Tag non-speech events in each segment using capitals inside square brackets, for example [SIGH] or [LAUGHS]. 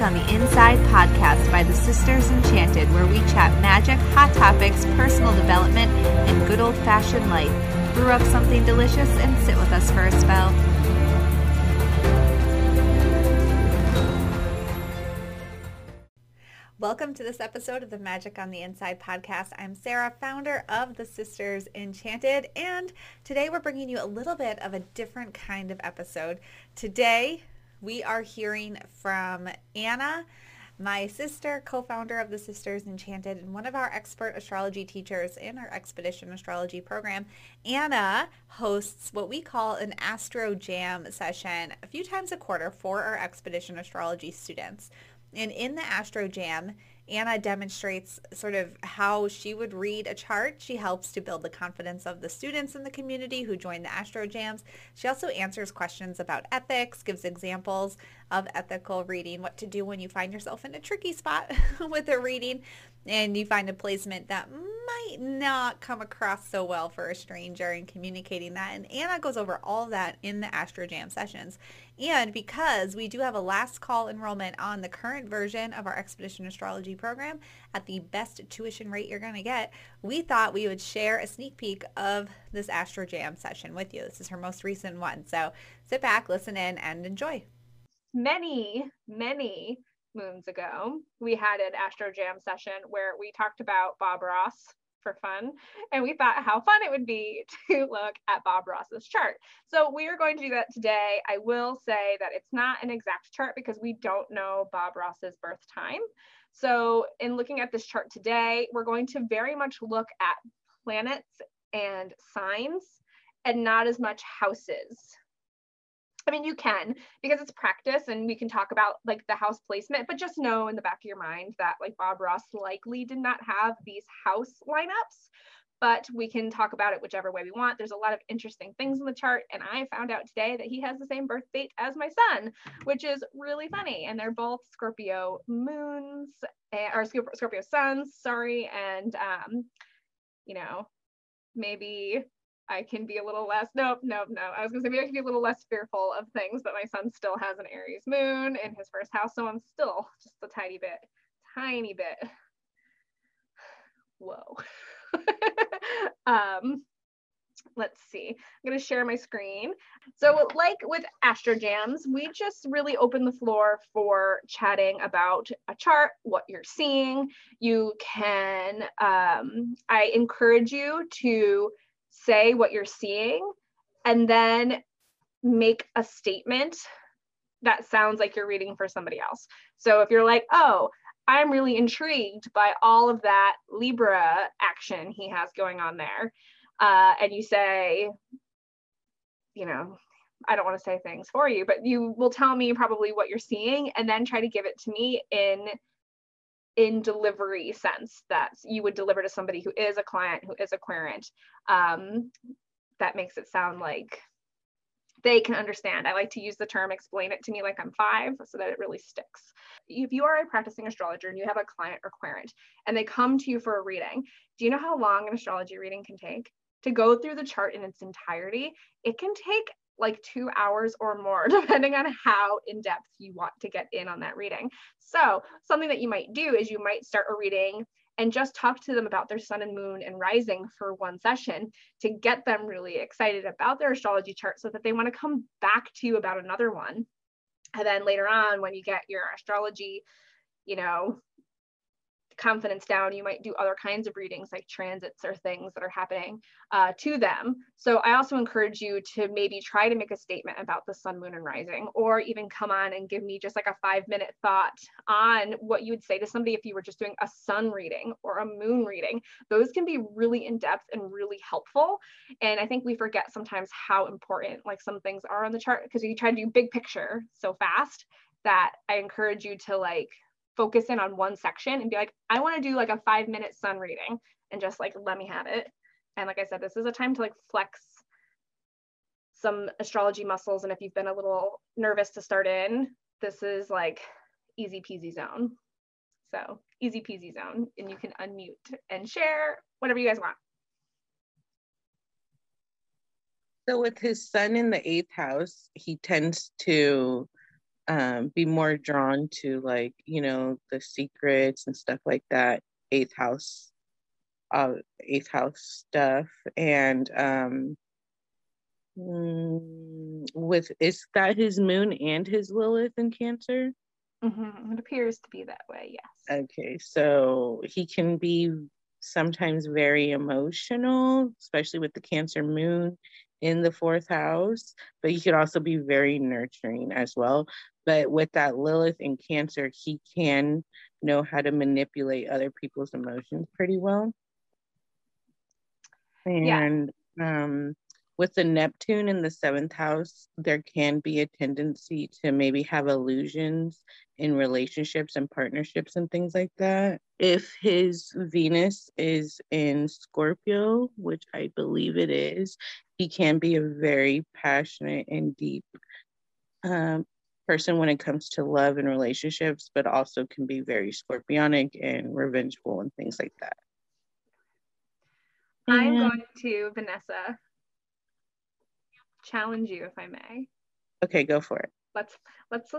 On the Inside podcast by the Sisters Enchanted, where we chat magic, hot topics, personal development, and good old fashioned life. Brew up something delicious and sit with us for a spell. Welcome to this episode of the Magic on the Inside podcast. I'm Sarah, founder of the Sisters Enchanted, and today we're bringing you a little bit of a different kind of episode. Today, we are hearing from Anna, my sister, co-founder of the Sisters Enchanted, and one of our expert astrology teachers in our Expedition Astrology program. Anna hosts what we call an Astro Jam session a few times a quarter for our Expedition Astrology students. And in the Astro Jam, Anna demonstrates sort of how she would read a chart. She helps to build the confidence of the students in the community who join the Astro Jams. She also answers questions about ethics, gives examples of ethical reading, what to do when you find yourself in a tricky spot [LAUGHS] with a reading and you find a placement that might not come across so well for a stranger in communicating that. And Anna goes over all that in the Astro Jam sessions. And because we do have a last call enrollment on the current version of our Expedition Astrology program at the best tuition rate you're going to get, we thought we would share a sneak peek of this Astro Jam session with you. This is her most recent one. So sit back, listen in, and enjoy. Many, many moons ago, we had an Astro Jam session where we talked about Bob Ross for fun. And we thought how fun it would be [LAUGHS] to look at Bob Ross's chart. So we are going to do that today. I will say that it's not an exact chart because we don't know Bob Ross's birth time. So in looking at this chart today, we're going to very much look at planets and signs and not as much houses. I mean, you can because it's practice and we can talk about like the house placement, but just know in the back of your mind that like Bob Ross likely did not have these house lineups, but we can talk about it whichever way we want. There's a lot of interesting things in the chart. And I found out today that he has the same birth date as my son, which is really funny. And they're both Scorpio moons eh, or Scorpio suns, sorry. And, um, you know, maybe I can be a little less, nope, nope, no. I was gonna say maybe I can be a little less fearful of things, but my son still has an Aries moon in his first house. So I'm still just a tiny bit, tiny bit. Whoa. [LAUGHS] um, let's see. I'm to share my screen. So like with Astro Jams, we just really open the floor for chatting about a chart, what you're seeing. You can, um, I encourage you to say what you're seeing and then make a statement that sounds like you're reading for somebody else. So if you're like, oh, I'm really intrigued by all of that Libra action he has going on there, uh, and you say, you know, I don't want to say things for you, but you will tell me probably what you're seeing and then try to give it to me in in delivery sense that you would deliver to somebody who is a client who is a querent um, that makes it sound like they can understand. I like to use the term explain it to me like i'm five so that it really sticks. If you are a practicing astrologer and you have a client or querent and they come to you for a reading do you know how long an astrology reading can take? To go through the chart in its entirety it can take like two hours or more, [LAUGHS] depending on how in depth you want to get in on that reading. So, something that you might do is you might start a reading and just talk to them about their sun and moon and rising for one session to get them really excited about their astrology chart so that they want to come back to you about another one. And then later on, when you get your astrology, you know, confidence down, you might do other kinds of readings like transits or things that are happening uh, to them. So I also encourage you to maybe try to make a statement about the sun, moon, and rising, or even come on and give me just like a five minute thought on what you would say to somebody if you were just doing a sun reading or a moon reading. Those can be really in depth and really helpful. And I think we forget sometimes how important like some things are on the chart because you try to do big picture so fast that I encourage you to like focus in on one section and be like, I want to do like a five minute sun reading and just like let me have it. And like I said, this is a time to like flex some astrology muscles. And if you've been a little nervous to start in, this is like easy peasy zone. So easy peasy zone. And you can unmute and share whatever you guys want. So with his sun in the eighth house, he tends to um, be more drawn to like you know the secrets and stuff like that eighth house uh eighth house stuff and um mm, with is that his moon and his lilith in cancer Mm-hmm. It appears to be that way, yes. okay so he can be sometimes very emotional especially with the cancer moon in the fourth house but he could also be very nurturing as well but with that Lilith in Cancer, he can know how to manipulate other people's emotions pretty well. And yeah. um, with the Neptune in the seventh house, there can be a tendency to maybe have illusions in relationships and partnerships and things like that. If his Venus is in Scorpio, which I believe it is, he can be a very passionate and deep um, person when it comes to love and relationships, but also can be very scorpionic and revengeful and things like that. I'm going to, Vanessa, challenge you if I may. Okay, go for it. Let's let's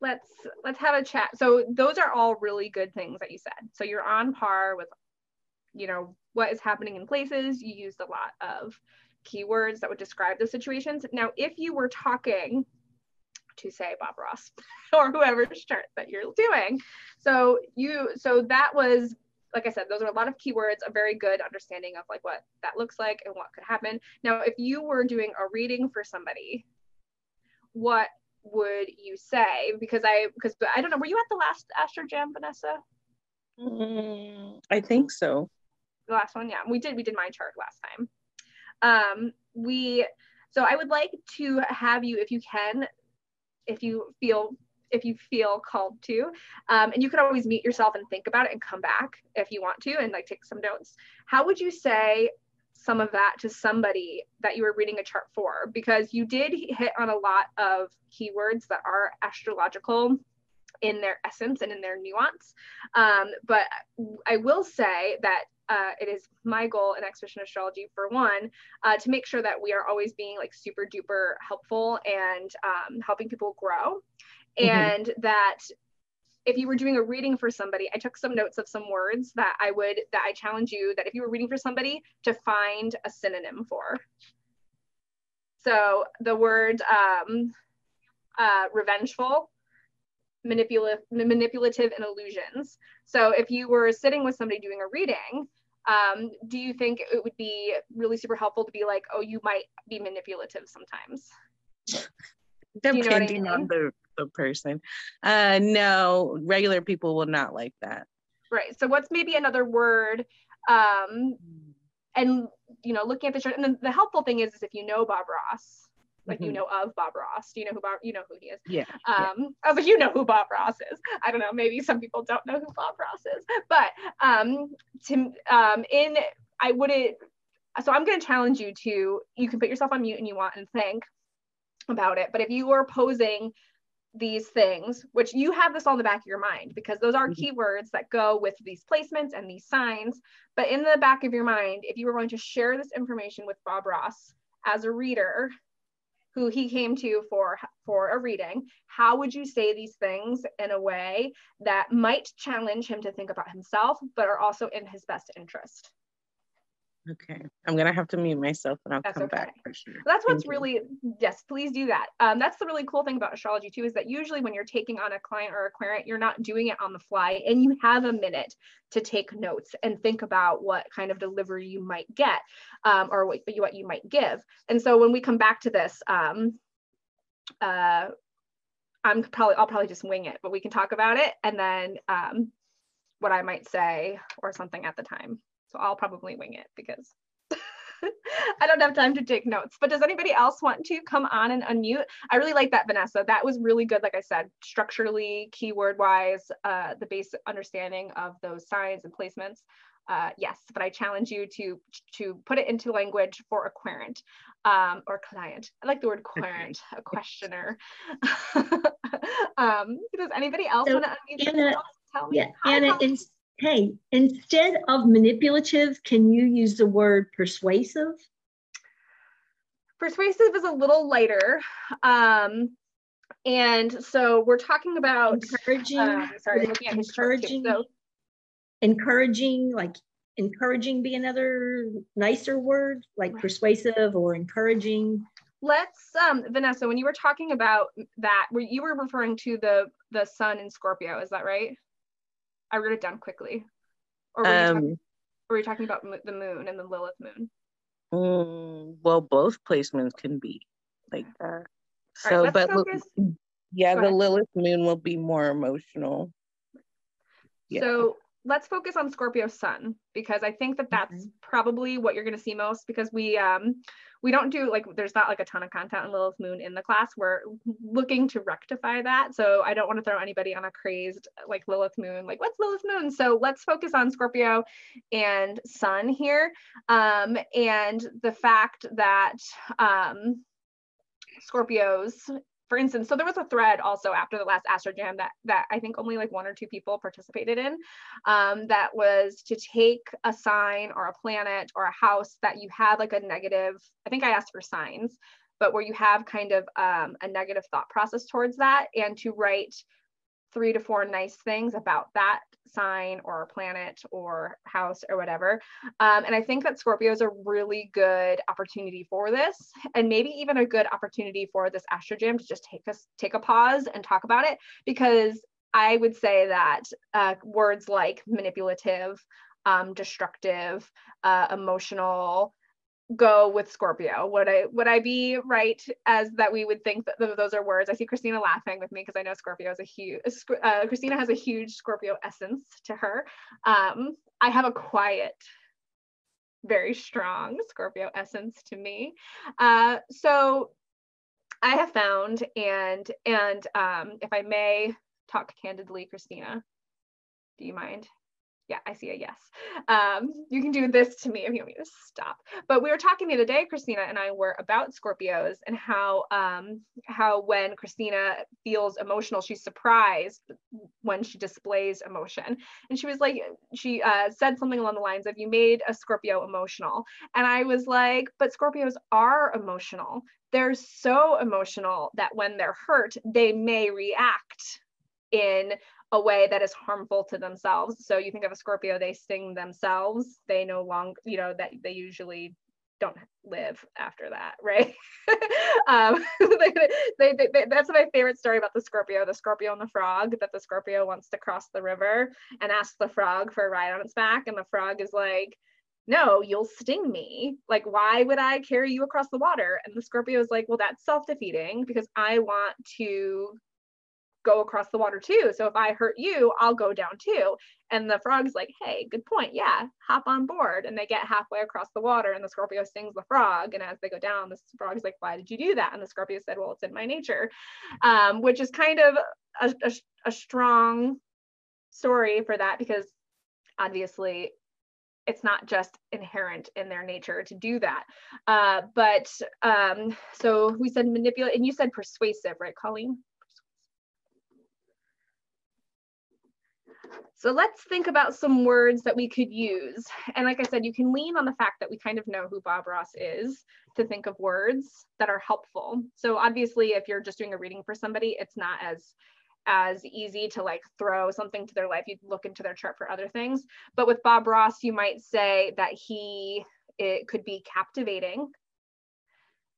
let's let's have a chat. So those are all really good things that you said. So you're on par with you know what is happening in places. You used a lot of keywords that would describe the situations. Now, if you were talking to say Bob Ross [LAUGHS] or whoever's chart that you're doing. So you so that was like I said, those are a lot of keywords, a very good understanding of like what that looks like and what could happen. Now, if you were doing a reading for somebody, what would you say? Because I because I don't know, were you at the last Astro Jam, Vanessa? Mm, I think so. The last one, yeah. We did we did my chart last time. Um we so I would like to have you, if you can, if you feel if you feel called to. Um, and you can always meet yourself and think about it and come back if you want to and like take some notes. How would you say some of that to somebody that you were reading a chart for? Because you did hit on a lot of keywords that are astrological in their essence and in their nuance. Um, but i will say that uh, it is my goal in Expedition Astrology for one uh, to make sure that we are always being like super duper helpful and um, helping people grow mm-hmm. and that if you were doing a reading for somebody i took some notes of some words that i would that i challenge you that if you were reading for somebody to find a synonym for so the word um, uh, revengeful manipulative manipulative and illusions so if you were sitting with somebody doing a reading um, do you think it would be really super helpful to be like oh you might be manipulative sometimes depending you know I mean? on the, the person uh, no regular people will not like that right so what's maybe another word um, and you know looking at the chart and the, the helpful thing is, is if you know bob ross like mm-hmm. you know of Bob Ross. Do you know who Bob? You know who he is. Yeah. Um. Yeah. Oh, but you know who Bob Ross is. I don't know. Maybe some people don't know who Bob Ross is. But um, to um, in I wouldn't. So I'm going to challenge you to. You can put yourself on mute and you want and think about it. But if you are posing these things, which you have this all in the back of your mind because those are mm-hmm. keywords that go with these placements and these signs. But in the back of your mind, if you were going to share this information with Bob Ross as a reader, who he came to for for a reading how would you say these things in a way that might challenge him to think about himself but are also in his best interest Okay, I'm gonna have to mute myself and I'll that's come okay. back for sure. That's what's Thank really you. yes, please do that. Um, that's the really cool thing about astrology too is that usually when you're taking on a client or a querent, you're not doing it on the fly, and you have a minute to take notes and think about what kind of delivery you might get, um, or what what you might give. And so when we come back to this, um, uh, I'm probably I'll probably just wing it, but we can talk about it and then um, what I might say or something at the time. So I'll probably wing it because [LAUGHS] I don't have time to take notes. But does anybody else want to come on and unmute? I really like that, Vanessa. That was really good. Like I said, structurally, keyword wise, uh, the basic understanding of those signs and placements. Uh, yes, but I challenge you to to put it into language for a querent um, or client. I like the word querent, a questioner. [LAUGHS] um, does anybody else so, want to unmute? Anna, tell me? Yeah, Anna, is hey, instead of manipulative, can you use the word persuasive? Persuasive is a little lighter. Um, and so we're talking about encouraging. um, sorry, looking at his too. encouraging, So encouraging, like encouraging be another nicer word, like Right. persuasive or encouraging. let's um Vanessa, when you were talking about that, were you were referring to the the sun in Scorpio, is that right? I wrote it down quickly. Or were, you, talking, Um, were you talking about mo- the moon and the Lilith moon? mm, well, both placements can be like that. Right, So, but focus. yeah, Go the ahead. Lilith moon will be more emotional. Yeah. So let's focus on Scorpio sun because I think that that's Mhm. probably what you're going to see most because we um we don't do like there's not like a ton of content on Lilith Moon in the class. We're looking to rectify that. So I don't want to throw anybody on a crazed like Lilith Moon like what's Lilith Moon? So let's focus on Scorpio and Sun here. Um and the fact that um Scorpios for instance, so there was a thread also after the last Astro Jam that that I think only like one or two people participated in. Um, that was to take a sign or a planet or a house that you had like a negative. I think I asked for signs, but where you have kind of um, a negative thought process towards that, and to write three to four nice things about that sign or planet or house or whatever. Um, and I think that Scorpio is a really good opportunity for this, and maybe even a good opportunity for this Astro Jam to just take us take a pause and talk about it because I would say that uh, words like manipulative, um, destructive, uh, emotional go with Scorpio. Would I would I be right as that we would think that those are words? I see Christina laughing with me because I know Scorpio is a huge. Uh, Christina has a huge Scorpio essence to her. Um, I have a quiet, very strong Scorpio essence to me. Uh, so I have found and and um, if I may talk candidly, Christina, do you mind? Yeah, I see a yes. Um, you can do this to me if you want me to stop. But we were talking the other day, Christina and I were about Scorpios and how um, how when Christina feels emotional, she's surprised when she displays emotion. And she was like, she uh, said something along the lines of, "You made a Scorpio emotional," and I was like, "But Scorpios are emotional. They're so emotional that when they're hurt, they may react." in a way that is harmful to themselves. So you think of a Scorpio, they sting themselves. They no longer, you know, that they usually don't live after that, [LAUGHS] right? um, [LAUGHS] they, they, they, that's my favorite story about the Scorpio, the Scorpio and the frog, that the Scorpio wants to cross the river and asks the frog for a ride on its back. And the frog is like, no, you'll sting me. Like, why would I carry you across the water? And the Scorpio is like, well, that's self defeating because I want to go across the water too. So if I hurt you, I'll go down too. And the frog's like, hey, good point. Yeah, hop on board. And they get halfway across the water, and the Scorpio stings the frog. And as they go down, the frog's like, why did you do that? And the Scorpio said, well, it's in my nature, um, which is kind of a, a, a strong story for that because obviously it's not just inherent in their nature to do that. Uh, but um, so we said manipulate, and you said persuasive, right, Colleen? So let's think about some words that we could use. And like I said, you can lean on the fact that we kind of know who Bob Ross is to think of words that are helpful. So obviously, if you're just doing a reading for somebody, it's not as as easy to like throw something to their life. You'd look into their chart for other things. But with Bob Ross, you might say that he it could be captivating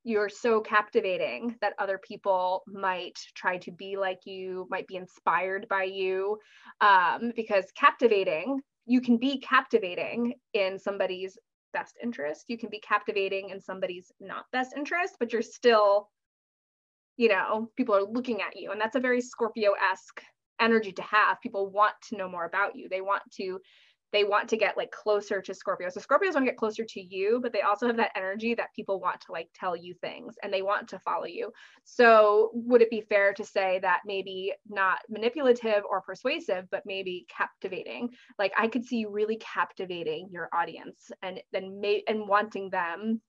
you're so captivating that other people might try to be like you, might be inspired by you. Um, because captivating, you can be captivating in somebody's best interest. You can be captivating in somebody's not best interest, but you're still, you know, people are looking at you. And that's a very Scorpio esque energy to have. People want to know more about you. They want to they want to get like closer to Scorpio. So Scorpios want to get closer to you, but they also have that energy that people want to like tell you things and they want to follow you. So would it be fair to say that maybe not manipulative or persuasive, but maybe captivating? Like I could see you really captivating your audience and then may and wanting them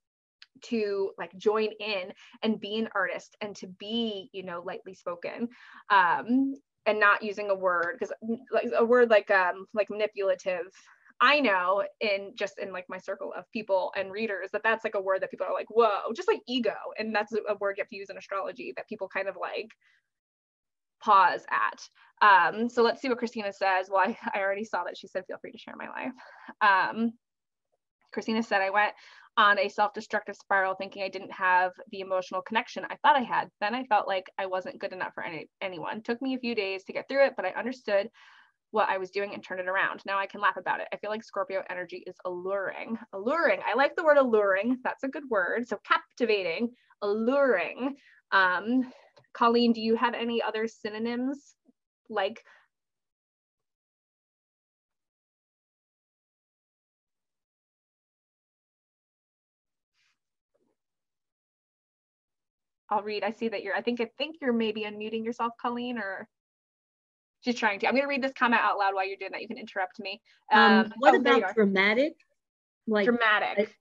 to like join in and be an artist and to be you know lightly spoken um and not using a word because like a word like um like manipulative i know in just in like my circle of people and readers that that's like a word that people are like whoa just like ego and that's a word you have to use in astrology that people kind of like pause at. Um, so let's see what Christina says. Well, I, I already saw that she said, feel free to share my life. Um, Christina said, I went on a self-destructive spiral thinking I didn't have the emotional connection I thought I had. Then I felt like I wasn't good enough for any, anyone. Took me a few days to get through it, but I understood what I was doing and turned it around. Now I can laugh about it. I feel like Scorpio energy is alluring. Alluring. I like the word alluring. That's a good word. So captivating, alluring. Um, Colleen, do you have any other synonyms like I'll read. I see that you're, I think, I think you're maybe unmuting yourself, Colleen, or she's trying to. I'm going to read this comment out loud while you're doing that. You can interrupt me. Um, um what oh, about dramatic? Like dramatic.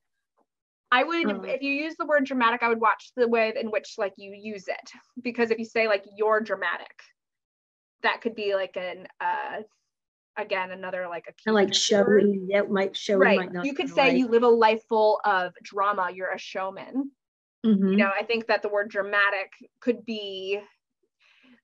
I, I would, uh, if you use the word dramatic, I would watch the way in which like you use it. Because if you say like you're dramatic, that could be like an, uh, again, another like a like showy, that might show. Right. Might you could say you live a life full of drama. You're a showman. Mm-hmm. You know, I think that the word dramatic could be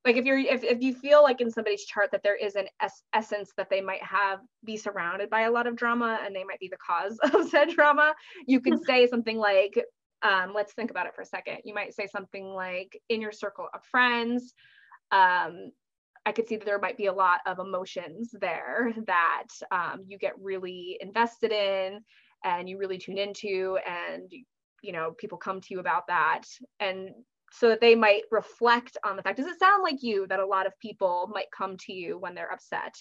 like if you're if, if you feel like in somebody's chart that there is an es- essence that they might have be surrounded by a lot of drama and they might be the cause [LAUGHS] of said drama you could [LAUGHS] say something like um, let's think about it for a second you might say something like in your circle of friends um, i could see that there might be a lot of emotions there that um, you get really invested in and you really tune into and you know people come to you about that and so that they might reflect on the fact does it sound like you that a lot of people might come to you when they're upset?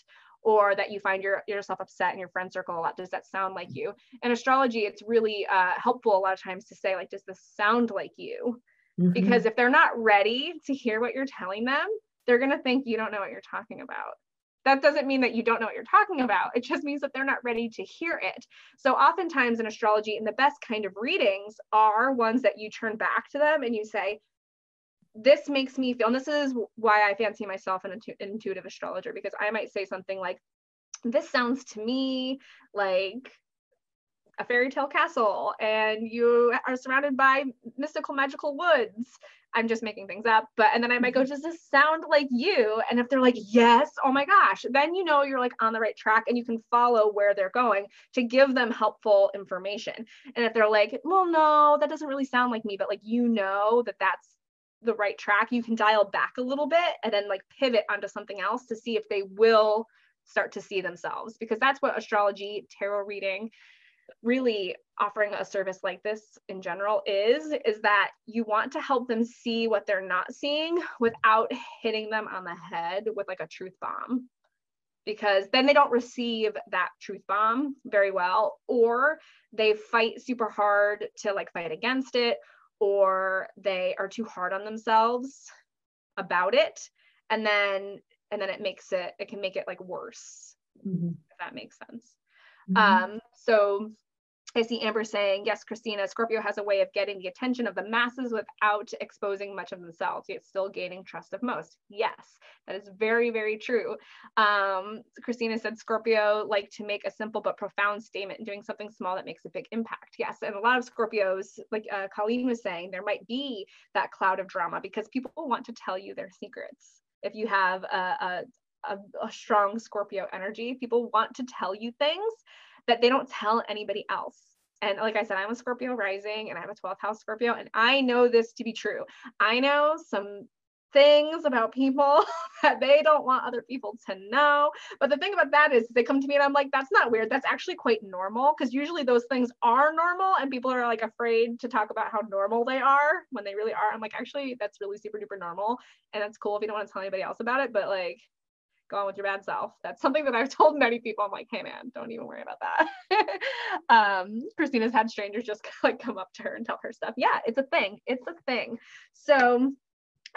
Or that you find your, yourself upset in your friend circle a lot does that sound like you? In astrology it's really uh, helpful a lot of times to say like does this sound like you? Mm-hmm. because if they're not ready to hear what you're telling them they're going to think you don't know what you're talking about that doesn't mean that you don't know what you're talking about. It just means that they're not ready to hear it. So, oftentimes in astrology, and the best kind of readings are ones that you turn back to them and you say, This makes me feel, and this is why I fancy myself an intuitive astrologer, because I might say something like, This sounds to me like a fairy tale castle and you are surrounded by mystical magical woods I'm just making things up. But and then I might go, mm-hmm. does this sound like you? And if they're like, yes, oh my gosh, then you know you're like on the right track and you can follow where they're going to give them helpful information. And if they're like, well, no, that doesn't really sound like me, but like you know that that's the right track, you can dial back a little bit and then like pivot onto something else to see if they will start to see themselves because that's what astrology, tarot reading, really offering a service like this in general is is that you want to help them see what they're not seeing without hitting them on the head with like a truth bomb because then they don't receive that truth bomb very well or they fight super hard to like fight against it or they are too hard on themselves about it and then and then it makes it it can make it like worse mm-hmm. if that makes sense mm-hmm. um so I see Amber saying, yes, Christina, Scorpio has a way of getting the attention of the masses without exposing much of themselves, yet still gaining trust of most. Yes, that is very, very true. Um, Christina said Scorpio like to make a simple but profound statement doing something small that makes a big impact. Yes, and a lot of Scorpios, like uh, Colleen was saying, there might be that cloud of drama because people want to tell you their secrets. If you have a, a, a, a strong Scorpio energy, people want to tell you things that they don't tell anybody else. And like I said, I'm a Scorpio rising and I'm a 12th house Scorpio, and I know this to be true. I know some things about people [LAUGHS] that they don't want other people to know. But the thing about that is they come to me and I'm like, that's not weird. That's actually quite normal because usually those things are normal and people are like afraid to talk about how normal they are when they really are. I'm like, actually, that's really super duper normal. And that's cool if you don't want to tell anybody else about it. But like, on with your bad self. That's something that I've [LAUGHS] told many people. I'm like, hey man, don't even worry about that. [LAUGHS] um, Christina's had strangers just [LAUGHS] like come up to her and tell her stuff. Yeah, it's a thing. It's a thing. So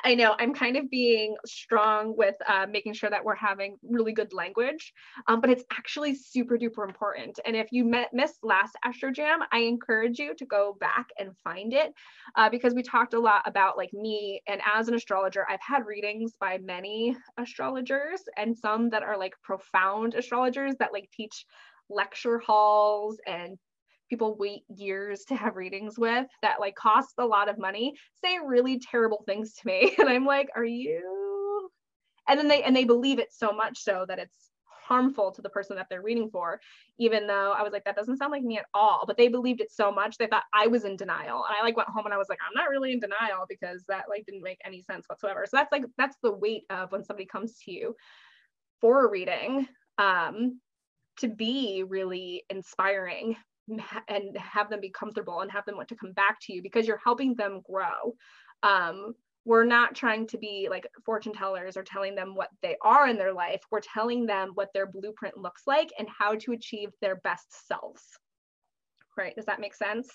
I know I'm kind of being strong with uh, making sure that we're having really good language, um, but it's actually super duper important. And if you met, missed last Astro Jam, I encourage you to go back and find it uh, because we talked a lot about like me and as an astrologer, I've had readings by many astrologers and some that are like profound astrologers that like teach lecture halls and people wait years to have readings with that like cost a lot of money say really terrible things to me. [LAUGHS] And i'm like are you? And then they and they believe it so much so that it's harmful to the person that they're reading for even though i was like that doesn't sound like me at all. But they believed it so much they thought i was in denial. And i like went home and i was like i'm not really in denial because that like didn't make any sense whatsoever. So that's like that's the weight of when somebody comes to you for a reading um to be really inspiring and have them be comfortable and have them want to come back to you because you're helping them grow um we're not trying to be like fortune tellers or telling them what they are in their life. We're telling them what their blueprint looks like and how to achieve their best selves. Right? Does that make sense?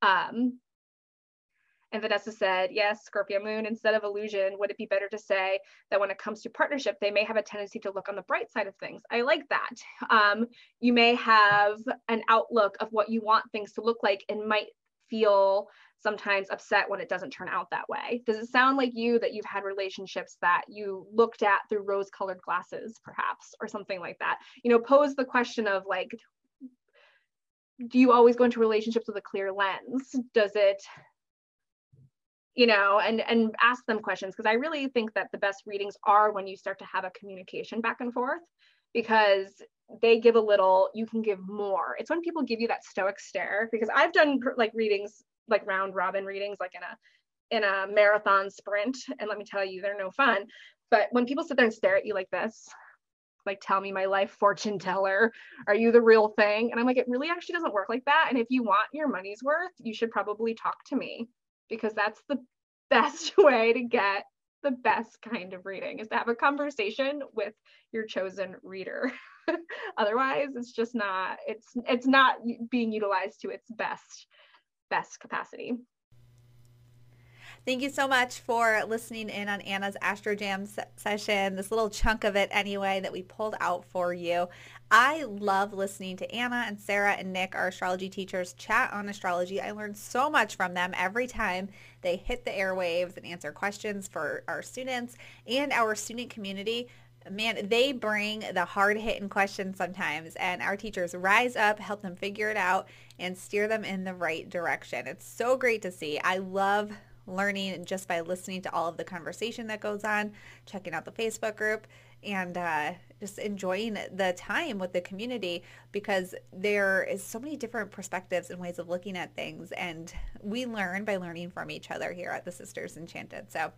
Um, and Vanessa said, yes, Scorpio moon, instead of illusion, would it be better to say that when it comes to partnership, they may have a tendency to look on the bright side of things? I like that. Um, you may have an outlook of what you want things to look like and might feel sometimes upset when it doesn't turn out that way. Does it sound like you that you've had relationships that you looked at through rose colored glasses, perhaps, or something like that? You know, pose the question of like, do you always go into relationships with a clear lens? Does it, you know, and and ask them questions because I really think that the best readings are when you start to have a communication back and forth because they give a little, you can give more. It's when people give you that stoic stare because I've done like readings like round robin readings like in a in a marathon sprint and let me tell you they're no fun. But when people sit there and stare at you like this like tell me my life fortune teller are you the real thing? And i'm like it really actually doesn't work like that and if you want your money's worth you should probably talk to me because that's the [LAUGHS] best way to get the best kind of reading is to have a conversation with your chosen reader [LAUGHS] otherwise it's just not it's it's not being utilized to its best best capacity. Thank you so much for listening in on Anna's Astro Jam session, this little chunk of it anyway that we pulled out for you. I love listening to Anna and Sarah and Nick, our astrology teachers, chat on astrology. I learn so much from them every time they hit the airwaves and answer questions for our students and our student community man, they bring the hard hitting questions sometimes, and our teachers rise up, help them figure it out, and steer them in the right direction. It's so great to see. I love learning just by listening to all of the conversation that goes on, checking out the Facebook group, and uh, just enjoying the time with the community because there is so many different perspectives and ways of looking at things, and we learn by learning from each other here at the Sisters Enchanted. So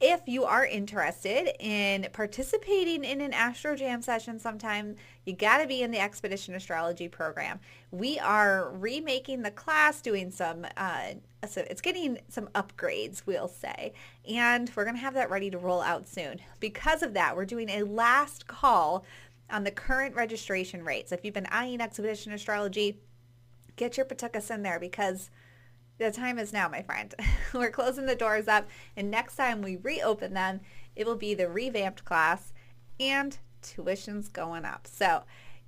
if you are interested in participating in an Astro Jam session sometime, you got to be in the Expedition Astrology program. We are remaking the class, doing some, uh, so it's getting some upgrades, we'll say, and we're going to have that ready to roll out soon. Because of that, we're doing a last call on the current registration rates. If you've been eyeing Expedition Astrology, get your Patukas in there because the time is now, my friend. [LAUGHS] We're closing the doors up, and next time we reopen them, it will be the revamped class and tuition's going up. So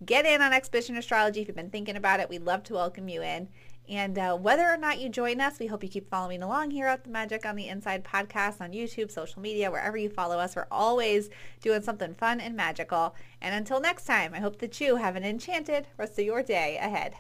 get in on Expedition Astrology if you've been thinking about it. We'd love to welcome you in. And uh, whether or not you join us, we hope you keep following along here at the Magic on the Inside podcast on YouTube, social media, wherever you follow us. We're always doing something fun and magical. And until next time, I hope that you have an enchanted rest of your day ahead.